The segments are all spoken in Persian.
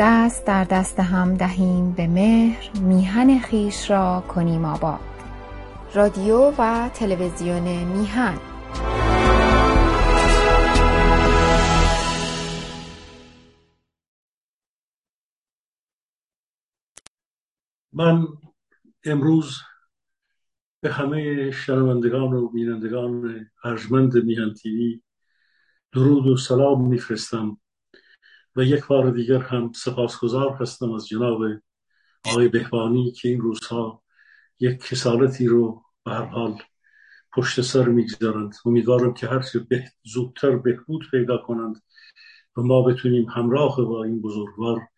دست در دست هم دهیم به مهر میهن خویش را کنیم آباد. رادیو و تلویزیون میهن. من امروز به همه شنوندگان و بینندگان ارجمند میهن تیوی درود و سلام میفرستم. و یک بار دیگر هم سپاسگزار هستم از جناب آقای بهبانی که این روزها یک کسالتی رو به هر حال پشت سر می‌گذارند. امیدوارم که هرچه به زودتر بهبود پیدا کنند و ما بتونیم همراه با این بزرگوار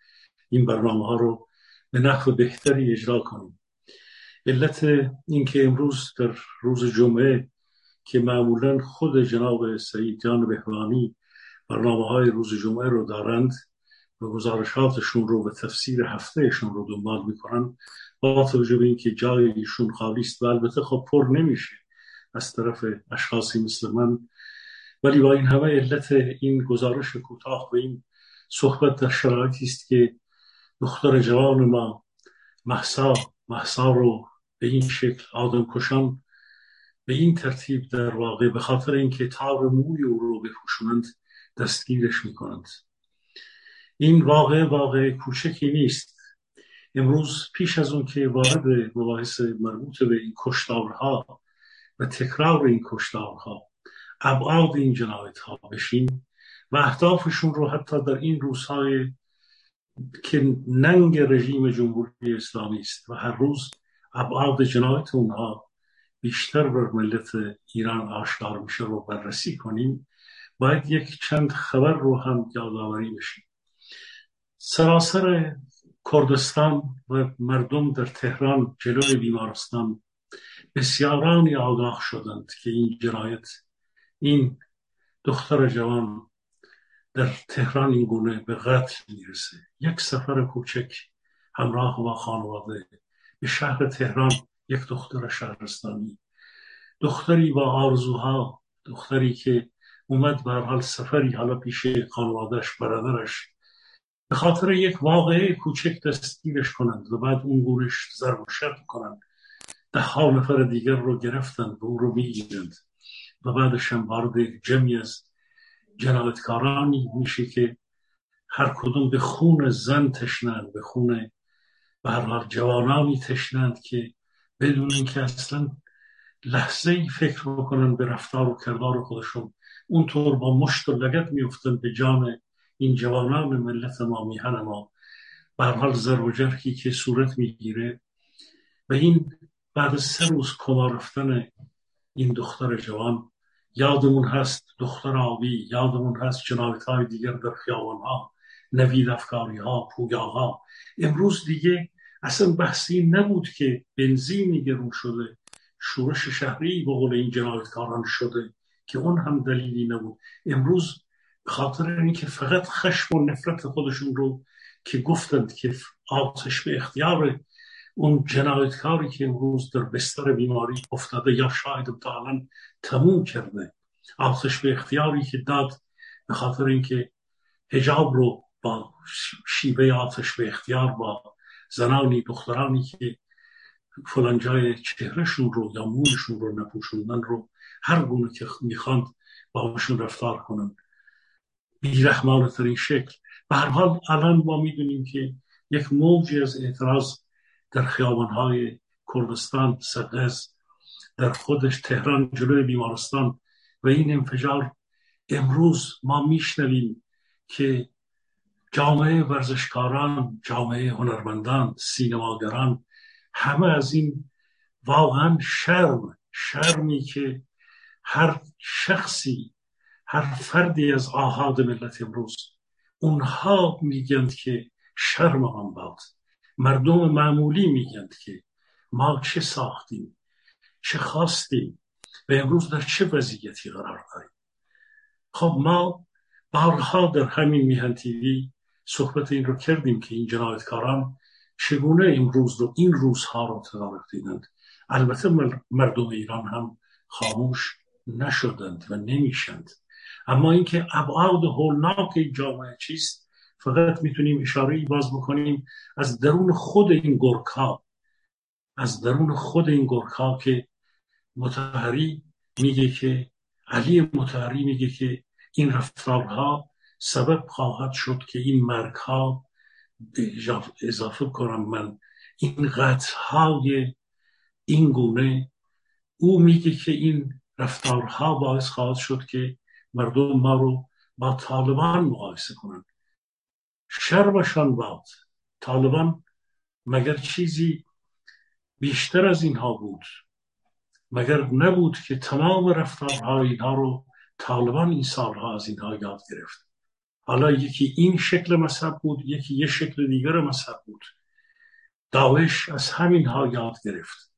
این برنامه ها رو به نحو بهتری اجرا کنیم. علت اینکه امروز در روز جمعه که معمولا خود جناب سعید جان بهبانی برنامه های روز جمعه رو دارند و گزارشاتشون رو و تفسیر هفتهشون رو دنبال می‌کنن. با توجه به اینکه جای ایشون خالی است و البته خب پر نمیشه از طرف اشخاصی مثل من. ولی با این همه علت این گزارش کوتاه و این صحبت در شرایطی است که دختر جوان ما محسا محسا رو به این شکل آدم کشان به این ترتیب در واقع به خاطر اینکه تار موی او رو بپوشونند دستگیرش می‌کنند. این واقع واقع کوچکی نیست. امروز پیش از اون که وارد مباحث مربوط به این کشتارها و تکرار این کشتارها ابعاد این جنایت ها بشیم و اهدافشون رو حتی در این روزهای که ننگ رژیم جمهوری اسلامی است و هر روز ابعاد جنایت اونها بیشتر بر ملت ایران آشکار میشه رو بررسی کنیم. باید یک چند خبر رو هم یادآوری بشیم سراسر کردستان و مردم در تهران جلوی بیمارستان بسیارانی آگاه شدند که این جنایت این دختر جوان در تهران این گونه به قتل می‌رسه. یک سفر کوچک همراه با خانواده به شهر تهران یک دختر شهرستانی. دختری با آرزوها دختری که اومد به حال سفری حالا پیش خانوادهش برادرش به خاطر یک واقعه کوچک دستگیرش کنند و بعد اون گورش ضرب و شرم کنند. ده ها نفر دیگر رو گرفتند و او رو می‌گیرند. و بعدش هم وارد جمعی از جنایتکارانی میشه که هر کدوم به خون زن تشنند به خون هر جوانانی تشنند که بدون اینکه اصلا لحظه ای فکر بکنن به رفتار و کردار خودشون. اونطور با مشت و لگت میفتن به جان این جوانان ملت ما میهن ما. حال زر و جرحی که صورت می‌گیره. و این بعد سه روز کما رفتن این دختر جوان یادمون هست دختر آبی یادمون هست جنایت های دیگر در خیابان ها نوید افکاری ها ها امروز دیگه اصلا بحثی نبود که بنزینی گرون شده. شورش شهری به قول این جنایتکاران شده که اون هم دلیلی نبود. امروز خاطر اینکه فقط خشم و نفرت خودشون رو که گفتند که آتش به اختیار اون جنایتکاری که امروز در بستر بیماری افتاده یا شاید تا تموم کرده آتش به اختیاری که داد به خاطر اینکه هجاب رو با شیوه آتش به اختیار با زنانی دخترانی که فلان جای چهرهشون رو یا رو نپوشوندن رو هر گونه که می‌خواند باشون رفتار کنند بیرحمانه ترین شکل. به هر حال الان ما می‌دونیم که یک موجی از اعتراض در خیابانهای کردستان سقز در خودش تهران جلوی بیمارستان و این انفجار امروز ما میشنویم که جامعه ورزشکاران جامعه هنرمندان سینماگران همه از این واقعا شرم شرمی که هر شخصی هر فردی از آهاد ملت امروز اونها میگند که شرم آن باد. مردم معمولی میگند که ما چه ساختیم چه خواستیم و امروز در چه وضعیتی قرار داریم. خب ما بارها در همین میهن تیوی صحبت این رو کردیم که این جنایتکاران چگونه امروز رو این روزها رو تدارک دیدند البته مردم ایران هم خاموش نشدند و نمیشند اما اینکه ابعاد هولناک جامعه چیست؟ فقط می‌تونیم اشاره باز بکنیم. از درون خود این گرکا از درون خود این گرکا که متحری میگه که علی متحری میگه که این رفتارها سبب خواهد شد که این مرگ ها اضافه کنم من. این قطعهای این گونه او میگه که این رفتارها باعث خواهد شد که مردم ما رو با طالبان مقایسه کنند. شرمشان باد. طالبان مگر چیزی بیشتر از اینها بود؟ مگر نبود که تمام رفتارهای اینها رو طالبان این سالها از اینها یاد گرفت؟ حالا یکی این شکل مذهب بود یکی یه شکل دیگر مذهب بود. داعش از همینها یاد گرفت.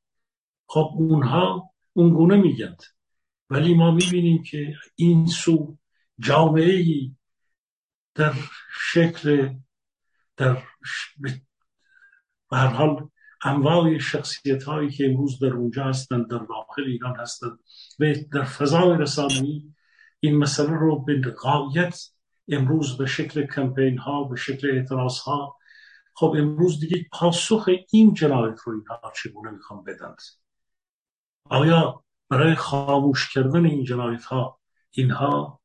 خب اونها اونگونه میگند ولی ما می‌بینیم که این سو جامعه در شکل در هر حال انواع شخصیت هایی که امروز در اونجا هستند در داخل ایران هستند و در فضای رسانه‌ای این مسئله رو به غایت امروز به شکل کمپین ها به شکل اعتراض ها خب امروز دیگه پاسخ این جنایت رو اینها چگونه می‌خوام بدند آیا برای خاموش کردن این جنایت ها اینها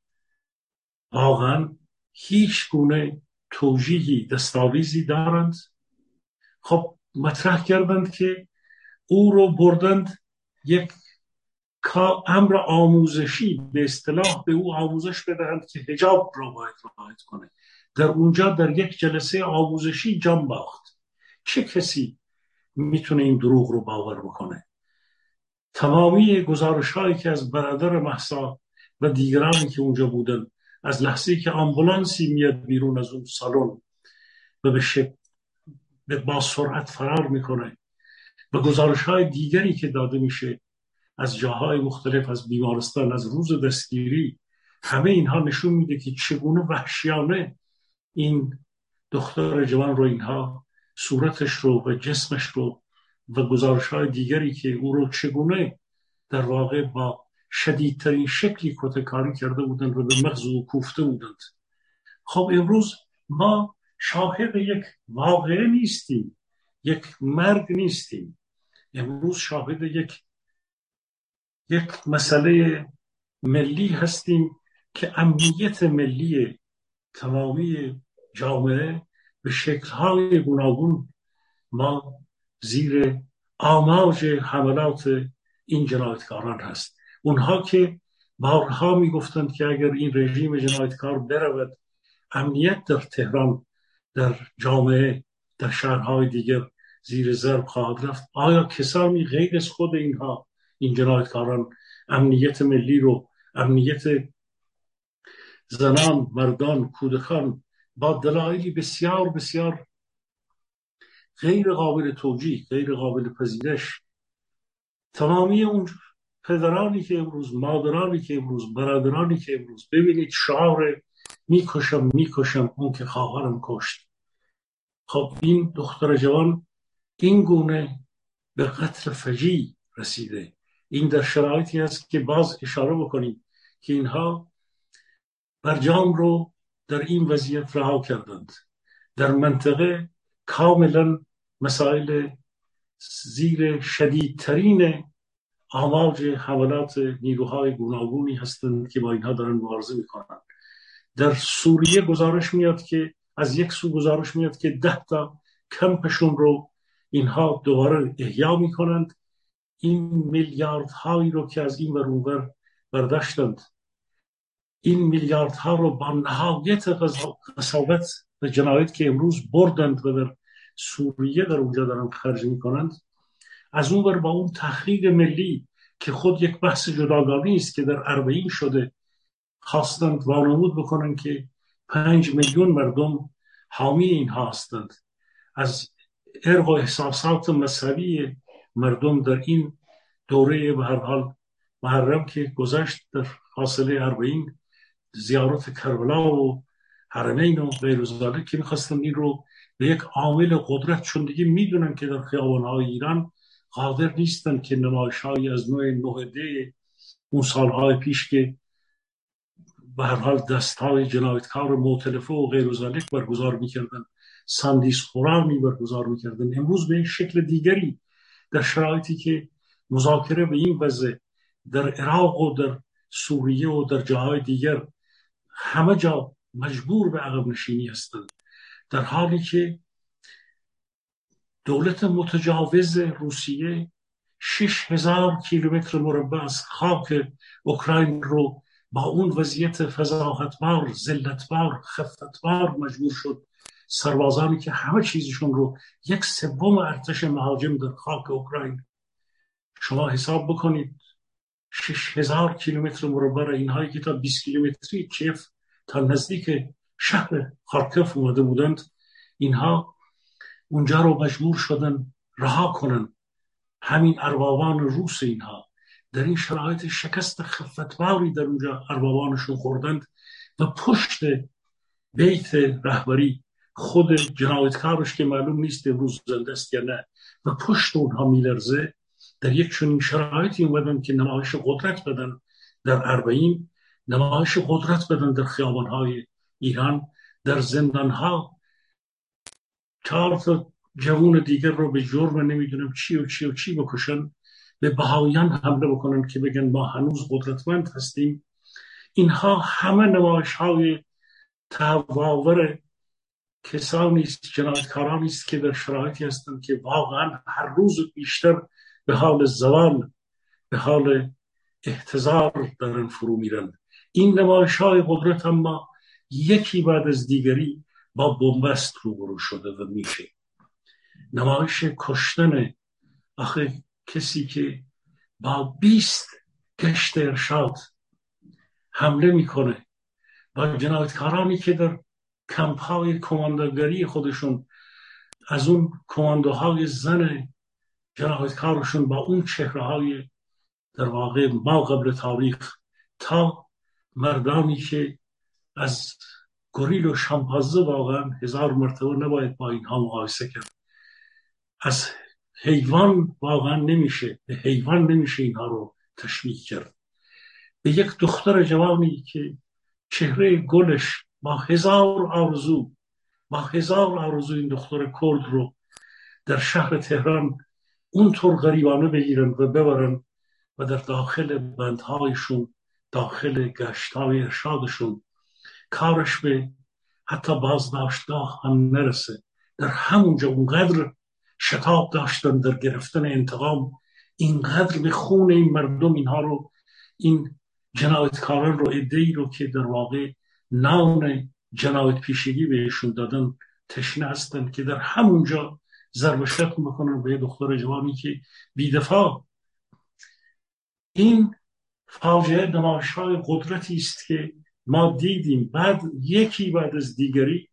واقعا هیچ گونه توجیهی دستاویزی دارند؟ خب مطرح کردند که او رو بردند یک امر آموزشی به اصطلاح به او آموزش بدهند که هجاب را باید رعایت کنه. در اونجا در یک جلسه آموزشی جان باخت. چه کسی می‌تونه این دروغ رو باور بکنه؟ تمامی گزارش هایی که از برادر محسا و دیگرانی که اونجا بودن از لحظه که آمبولانسی میاد بیرون از اون سالن و به شک... با سرعت فرار می‌کنه و گزارش های دیگری که داده میشه از جاهای مختلف از بیمارستان از روز دستگیری همه اینها نشون میده که چگونه وحشیانه این دختر جوان رو اینها صورتش رو و جسمش رو و گزارش های دیگری که او رو چگونه در واقع با شدیدترین شکلی کتکاری کرده بودند و به مغز او کوفته بودند. خب امروز ما شاهد یک واقعه نیستیم یک مرگ نیستیم. امروز شاهد یک یک مسئله ملی هستیم که امنیت ملی تمامی جامعه به شکلهای گوناگون ما زیر آماج حملات این جنایتکاران هست. اونها که بارها می‌گفتند که اگر این رژیم جنایتکار برود امنیت در تهران در جامعه در شهرهای دیگر زیر ضرب خواهد رفت. آیا کسانی غیر از خود اینها این جنایتکاران امنیت ملی رو امنیت زنان مردان کودکان با دلایلی بسیار بسیار غیر قابل توجیه غیر قابل پذیرش. تمامی اون پدرانی که امروز مادرانی که امروز برادرانی که امروز ببینید شعار می‌کشم می‌کشم اون که خواهرم کشت. خب این دختر جوان این گونه به قتل فجی رسیده. این در شرایطی است که باز اشاره بکنیم که اینها برجام رو در این وضعیت رها کردند. در منطقه کاملا مسائل زیر شدیدترین آماج حملات نیروهای گوناگونی هستند که با اینها دارن مبارزه می‌کنند در سوریه گزارش میاد که از یک سو گزارش میاد که ده تا کمپشون رو اینها دوباره احیا می‌کنند. این میلیارد هایی رو که از این ور برداشتند این میلیارد ها رو با نهایت قصاوت و جنایت که امروز بردند و در سوریه در اونجا دارن خرج می‌کنند از اون بر با اون تحقیق ملی که خود یک بحث جداگانه است که در اربعین شده خواستند وانمود بکنن که پنج میلیون مردم حامی اینها هستند. از ارق و احساسات مذهبی مردم در این دوره به هر حال محرم که گذشت در فاصله اربعین زیارت کربلا و حرمین و غیر که می‌خواستن این رو به یک عامل قدرت چون دیگه می‌دونن که در خیابانهای ایران قادر نیستن که نمایش های از نوع نهده اون سالهای پیش که به هر حال دستهای جنایتکار موتلفه و غیر برگزار می‌کردن ساندیس خورانی برگزار می‌کردن. امروز به شکل دیگری در شرایطی که مذاکره به این وضع در عراق و در سوریه و در جاهای دیگر همه جا مجبور به عقب نشینی هستند. در حالی که دولت متجاوز روسیه شش هزار کیلومتر مربع از خاک اوکراین رو با اون وضعیت فضاحتبار زلتبار خفتتبار مجبور شد سربازانی که همه چیزشون رو یک سوم ارتش مهاجم در خاک اوکراین. شما حساب بکنید شش هزار کیلومتر مربع اینهایی که تا 20 کیلومتری کیف تا نزدیک شهر خارکف اومده بودند اینها اونجا رو مجبور شدن رها کنن. همین اربابان روس اینها. در این شرایط شکست خفتباری در اونجا اربابانشون خوردند و پشت بیت رهبری خود جنایتکارش که معلوم نیست امروز زنده است یا نه. و پشت اونها میلرزه. در یک چنین شرایطی اومدن که نمایش قدرت بدن در اربعین نمایش قدرت بدن در خیابانهای ایران در زندانها. چهار تا جوون دیگر رو به جرم نمی‌دونم چی و چی و چی بکشن به بهاییان حمله بکنن که بگن ما هنوز قدرتمند هستیم. اینها همه نمایش های تواور کسانی است جنایتکارانی است که در شرایطی هستند که واقعا هر روز بیشتر به حال زوال به حال احتضار دارن فرو میرن این نمایش های قدرت اما یکی بعد از دیگری با بنبست روبرو شده و میشه نمایش کشتن آخه کسی که با بیست کشت ارشاد حمله می‌کنه با جنایتکارانی که در کمپ های کماندگری خودشون از اون کماندوهای زن جنایتکارشون با اون چهره های در واقع ما قبل تاریخ تا مردانی که از گریل و شامپازه واقعا هزار مرتبه نباید با اینها مقایسه کرد. از حیوان واقعا نمیشه به حیوان نمیشه اینها رو تشبیه کرد. به یک دختر جوانی که چهره گلش با هزار آرزو با هزار آرزو این دختر کرد رو در شهر تهران اونطور غریبانه بگیرن و ببرن و در داخل بندهایشون داخل گشتهای ارشادشون کارش به حتی بازداشتگاه هم نرسه. در همونجا اونقدر شتاب داشتن در گرفتن انتقام اینقدر به خون این مردم اینها رو این جنایتکاران رو ای رو که در واقع نام جنایت پیشگی بهشون دادن تشنه هستن که در همونجا ضرب شتم بکنن به دختر جوانی که بیدفاع این فاجعه نمایش قدرتی است که ما دیدیم. بعد یکی بعد از دیگری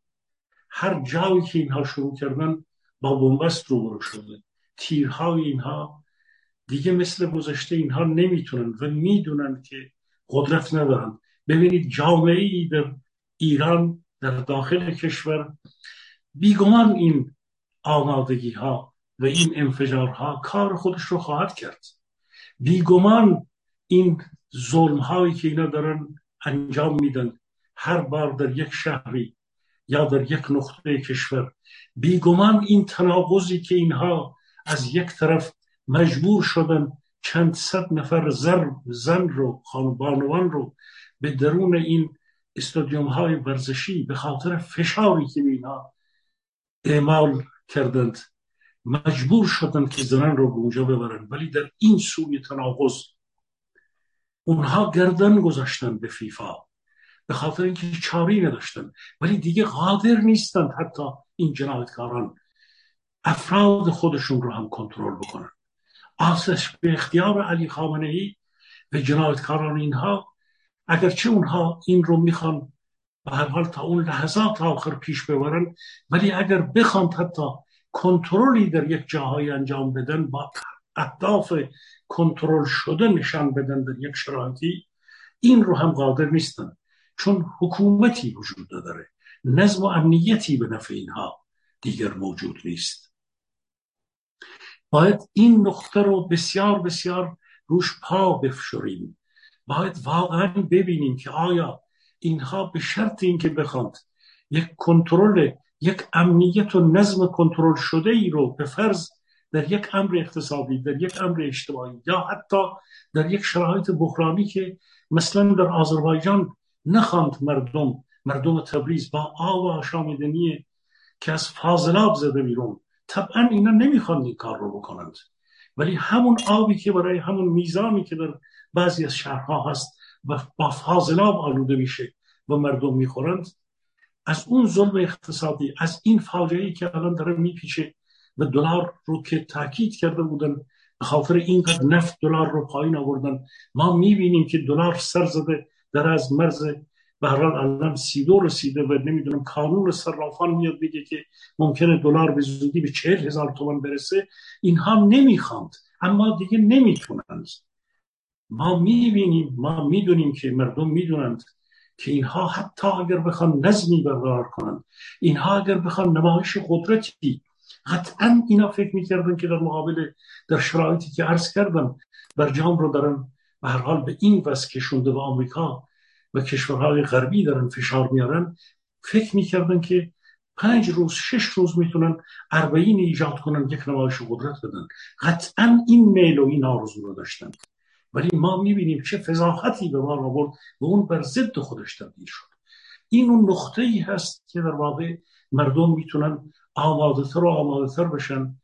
هر جایی که اینها شروع کردن با بنبست رو شده تیرهای اینها دیگه مثل گذشته اینها نمی‌تونن و می‌دونن که قدرت ندارن. ببینید جامعه ای در ایران در داخل کشور بیگمان این آمادگی ها و این انفجارها کار خودش رو خواهد کرد. بیگمان این ظلم هایی که اینا دارن انجام میدن هر بار در یک شهری یا در یک نقطه کشور بیگمان این تناقضی که اینها از یک طرف مجبور شدن چند صد نفر زر زن رو خانبانوان رو به درون این استادیوم های ورزشی به خاطر فشاری که اینها اعمال کردند مجبور شدند که زنان رو به اونجا ببرن. ولی در این سوی تناقض اونها گردن گذاشتن به فیفا به خاطر اینکه چاری نداشتن ولی دیگه قادر نیستند حتی این جنایتکاران افراد خودشون رو هم کنترل بکنن. آسش به اختیار علی خامنه ای و جنایتکاران اینها اگرچه اونها این رو می‌خوان به هر حال تا اون لحظات آخر پیش ببرن ولی اگر بخوان حتی کنترلی در یک جاهای انجام بدن با اهداف کنترل شده نشان بدن در یک شرایطی این رو هم قادر نیستن. چون حکومتی وجود داره نظم و امنیتی به نفع اینها دیگر موجود نیست. باید این نقطه رو بسیار بسیار روش پا بفشوریم. باید واقعا ببینیم که آیا اینها به شرط اینکه بخواند یک کنترل یک امنیت و نظم کنترل شده ای رو به فرض در یک امر اقتصادی در یک امر اجتماعی یا حتی در یک شرایط بحرانی که مثلا در آذربایجان نخواند مردم مردم تبریز با آب و آشامیدنی که از فاضلاب زده بیرون طبعا اینا نمی‌خوان این کار رو بکنند. ولی همون آبی که برای همون میزانی که در بعضی از شهرها هست و با فاضلاب آلوده میشه و مردم می‌خورند. از اون ظلم اقتصادی از این فاجعه که الان داره میپیچه و دلار رو که تاکید کرده بودن به خاطر اینقدر نفت دلار رو پایین آوردن ما می‌بینیم که دلار سر زده در از مرز به هر حال الان سی دو رسیده و نمی‌دونم کانون صرافان میاد بگه که ممکنه دلار به زودی به چهل هزار تومن برسه. اینها نمی‌خواند اما دیگه نمی‌تونند ما می‌بینیم ما می‌دونیم که مردم می‌دونند که اینها حتی اگر بخوان نظمی برقرار کنند اینها اگر بخوان نمایش قدرتی قطعا اینا فکر می‌کردن که در مقابل در شرایطی که عرض کردم برجام رو دارن به هر حال به این وس کشونده به آمریکا و کشورهای غربی دارن فشار میارن. فکر می‌کردن که پنج روز شش روز می‌تونن اربعین ایجاد کنن یک نمایش قدرت بدن. قطعا این میل و این آرزو رو داشتن. ولی ما می‌بینیم چه فضاحتی به ما آورد و اون بر ضد خودش تبدیل شد. این اون نقطه ای هست که در واقع مردم می‌تونن آماده تر و آماده تر بشن.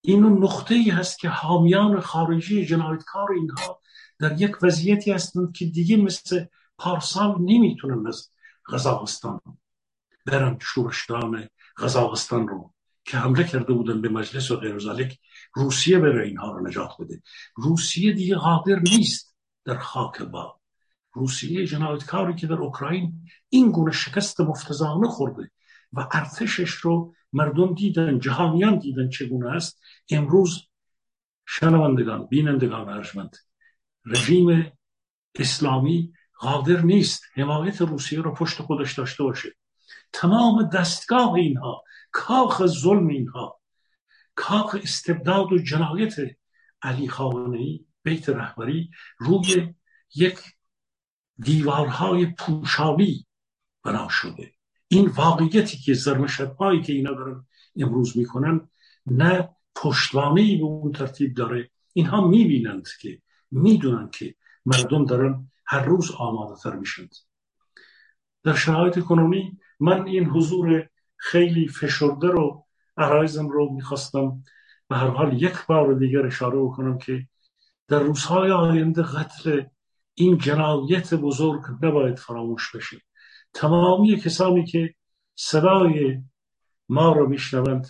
این اون نقطه ای هست که حامیان خارجی جنایتکار اینها در یک وضعیتی هستند که دیگه مثل پارسال نمی‌تونن از غزاقستان برن شورشدان غزاقستان رو که حمله کرده بودن به مجلس و غیر روسیه بره اینها رو نجات بده. روسیه دیگه قادر نیست در خاک با روسیه جنایتکاری که در اوکراین این گونه شکست مفتزانه خورده و ارتشش رو مردم دیدن جهانیان دیدن چگونه است. امروز شنوندگان بینندگان ارجمند رژیم اسلامی قادر نیست حمایت روسیه رو پشت خودش داشته باشه. تمام دستگاه اینها کاخ ظلم اینها کاخ استبداد و جنایت علی خامنه‌ای بیت رهبری روی یک دیوارهای پوشالی بنا شده. این واقعیتی که زرمشتهایی که اینا دارن امروز می‌کنن نه پشتوانه به اون ترتیب داره. اینها می‌بینند که می‌دونند که مردم دارن هر روز آماده تر میشند در شرایط کنونی من این حضور خیلی فشرده رو عرایزم رو می‌خواستم به هر حال یک بار دیگر اشاره بکنم که در روزهای آینده قتل این جنایت بزرگ نباید فراموش بشه. تمامی کسانی که صدای ما رو میشنوند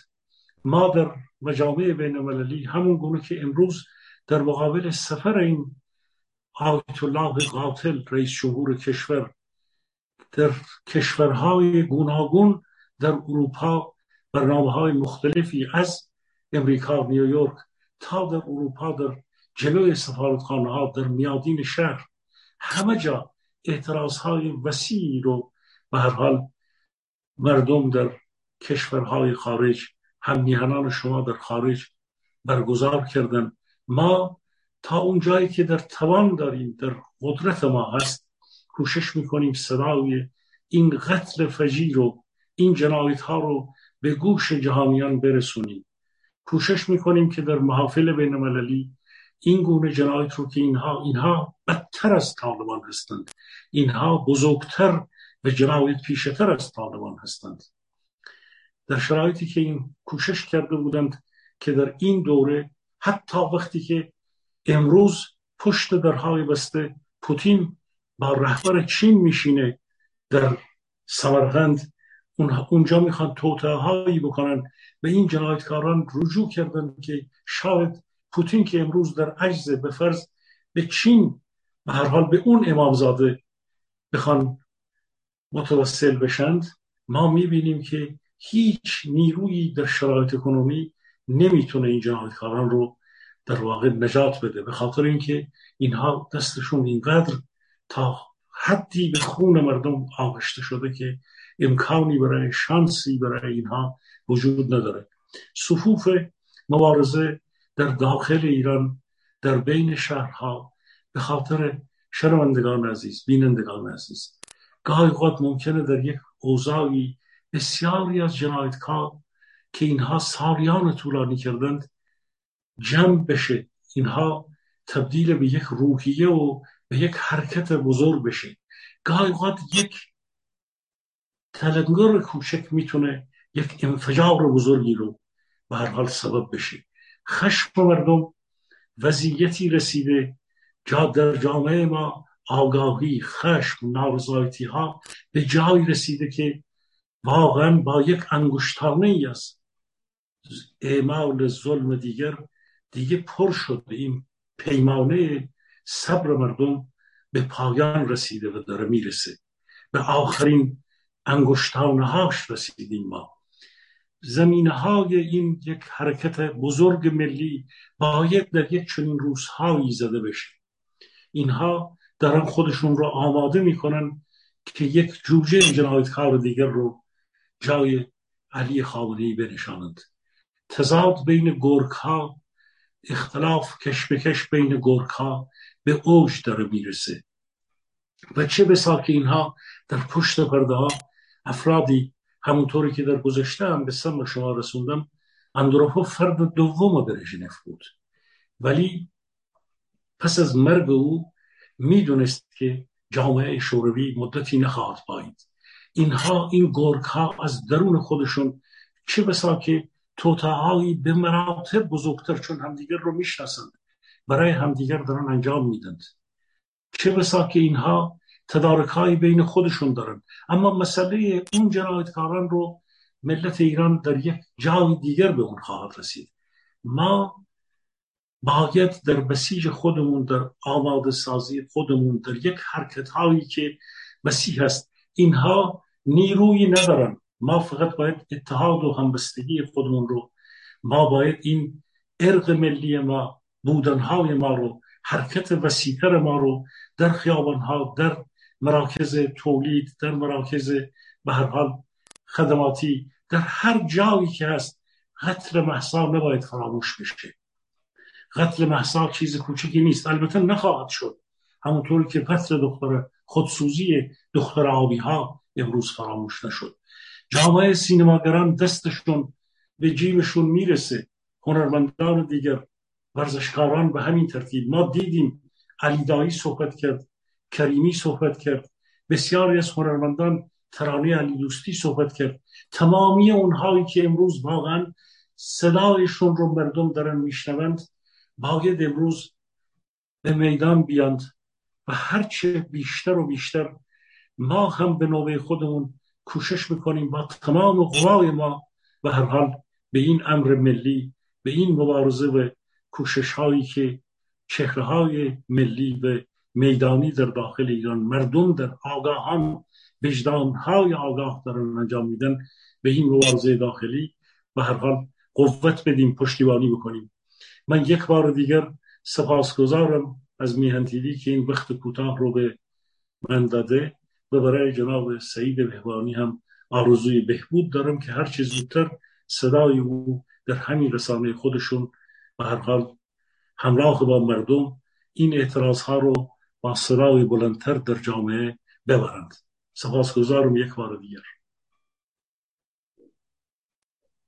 ما در مجامع بین المللی همون گونه که امروز در مقابل سفر این آیت الله قاتل رئیس جمهور کشور در کشورهای گوناگون در اروپا برنامه های مختلفی از امریکا نیویورک تا در اروپا در جلوی سفارتخانه ها در میادین شهر همه جا اعتراض های وسیعی رو به هر حال مردم در کشورهای خارج هم میهنان شما در خارج برگزار کردن. ما تا اون جایی که در توان داریم در قدرت ما هست کوشش می‌کنیم صدای این قتل فجی رو این جنایت ها رو به گوش جهانیان برسونیم. کوشش می‌کنیم که در محافل بین المللی این گونه جنایت رو که اینها اینها بدتر از طالبان هستند. اینها بزرگتر و جنایت پیشتر از طالبان هستند. در شرایطی که این کوشش کرده بودند که در این دوره حتی وقتی که امروز پشت درهای بسته پوتین با رهبر چین میشینه در سمرقند اونجا می‌خوان توطعه هایی بکنن. و این جنایتکاران رجوع کردن که شاید پوتین که امروز در عجز به فرض به چین به هر حال به اون امامزاده بخوان متوسل بشند ما می‌بینیم که هیچ نیرویی در شرایط کنونی نمی‌تونه این جنایتکاران رو در واقع نجات بده. به خاطر اینکه اینها دستشون اینقدر تا حدی به خون مردم آغشته شده که امکانی برای شانسی برای اینها وجود نداره. صفوف مبارزه در داخل ایران در بین شهرها به خاطر شنوندگان عزیز بینندگان عزیز. گاهی اوقات ممکنه در یک اوضاعی بسیاری از جنایتکار که اینها سالیان طولانی کردند جمع بشه. اینها تبدیل به یک روحیه و به یک حرکت بزرگ بشه. گاهی اوقات یک تلنگر کوچک می‌تونه یک انفجار بزرگی رو به هر حال سبب بشه. خشم مردم وضعیتی رسیده جا در جامعه ما آگاهی خشم نارضایتی ها به جایی رسیده که واقعا با یک انگشتانه ای است اعمال ظلم دیگر دیگه پر شد این پیمانه صبر مردم به پایان رسیده و داره می‌رسه. به آخرین انگشتانه هاش رسیدیم ما. زمینه های این یک حرکت بزرگ ملی باید در یک چنین روزهایی زده بشه. اینها دارن خودشون رو آماده می‌کنن که یک جوجه جنایتکار دیگر رو جای علی خامنه‌ای بنشانند. تضاد بین گرگ ها اختلاف کش به کش بین گرگ ها به اوج داره می‌رسه. و چه بسا که اینها در پشت پرده ها افرادی همونطوری که در گذشته هم به سم شما رسوندم اندروپوف فرد دوم برژنف بود. ولی پس از مرگ او می‌دونست که جامعه شوروی مدتی نخواهد پایید. اینها این گرگ ها از درون خودشون چه بسا که توتاهایی به مراتب بزرگتر چون همدیگر رو می‌شناسند برای همدیگر دارن انجام میدند. چه بسا که اینها تدارک های بین خودشون دارن. اما مسئله اون جنایتکاران رو ملت ایران در یک جای دیگر به اون خواهد رسید. ما باید در بسیج خودمون در آماده سازی خودمون در یک حرکت هایی که مسیح هست اینها نیروی ندارن. ما فقط باید اتحاد و همبستگی خودمون رو ما باید این ارق ملی ما بودنهای ما رو حرکت وسیعتر ما رو در خیابانها در مراکز تولید در مراکز به هر حال خدماتی در هر جایی که هست قتل محسا نباید فراموش بشه. قتل محسا چیز کوچکی نیست. البته نخواهد شد. همونطوری که قتل دختر خودسوزی دختر آبی ها امروز فراموش نشد. جامعه سینماگران دستشون به جیبشون می‌رسه. هنرمندان دیگر ورزشکاران به همین ترتیب. ما دیدیم علیدایی صحبت کرد. کریمی صحبت کرد. بسیاری از هنرمندان ترانه علی دوستی صحبت کرد. تمامی اونهایی که امروز واقعا صدایشون رو مردم دارن میشنوند باید امروز به میدان بیاند و هرچه بیشتر و بیشتر ما هم به نوبه خودمون کوشش می‌کنیم با تمام قوای ما و هر حال به این امر ملی به این مبارزه و کوشش هایی که چهره های ملی و میدانی در داخل ایران. مردم در آگاهان وجدان های آگاه دارن انجام میدن. به این مبارزه داخلی و هر حال قوت بدیم پشتیبانی بکنیم. من یک بار دیگر سپاسگزارم از میهنتیدی که این وقت کوتاه رو به من داده و برای جناب سعید بهبانی هم آرزوی بهبود دارم که هر چیز زودتر صدای او در همین رسانه خودشون و هر حال همراه با مردم این اعتراض ها رو با صدای بلندتر در جامعه ببرند. سپاسگزارم یک بار دیگر.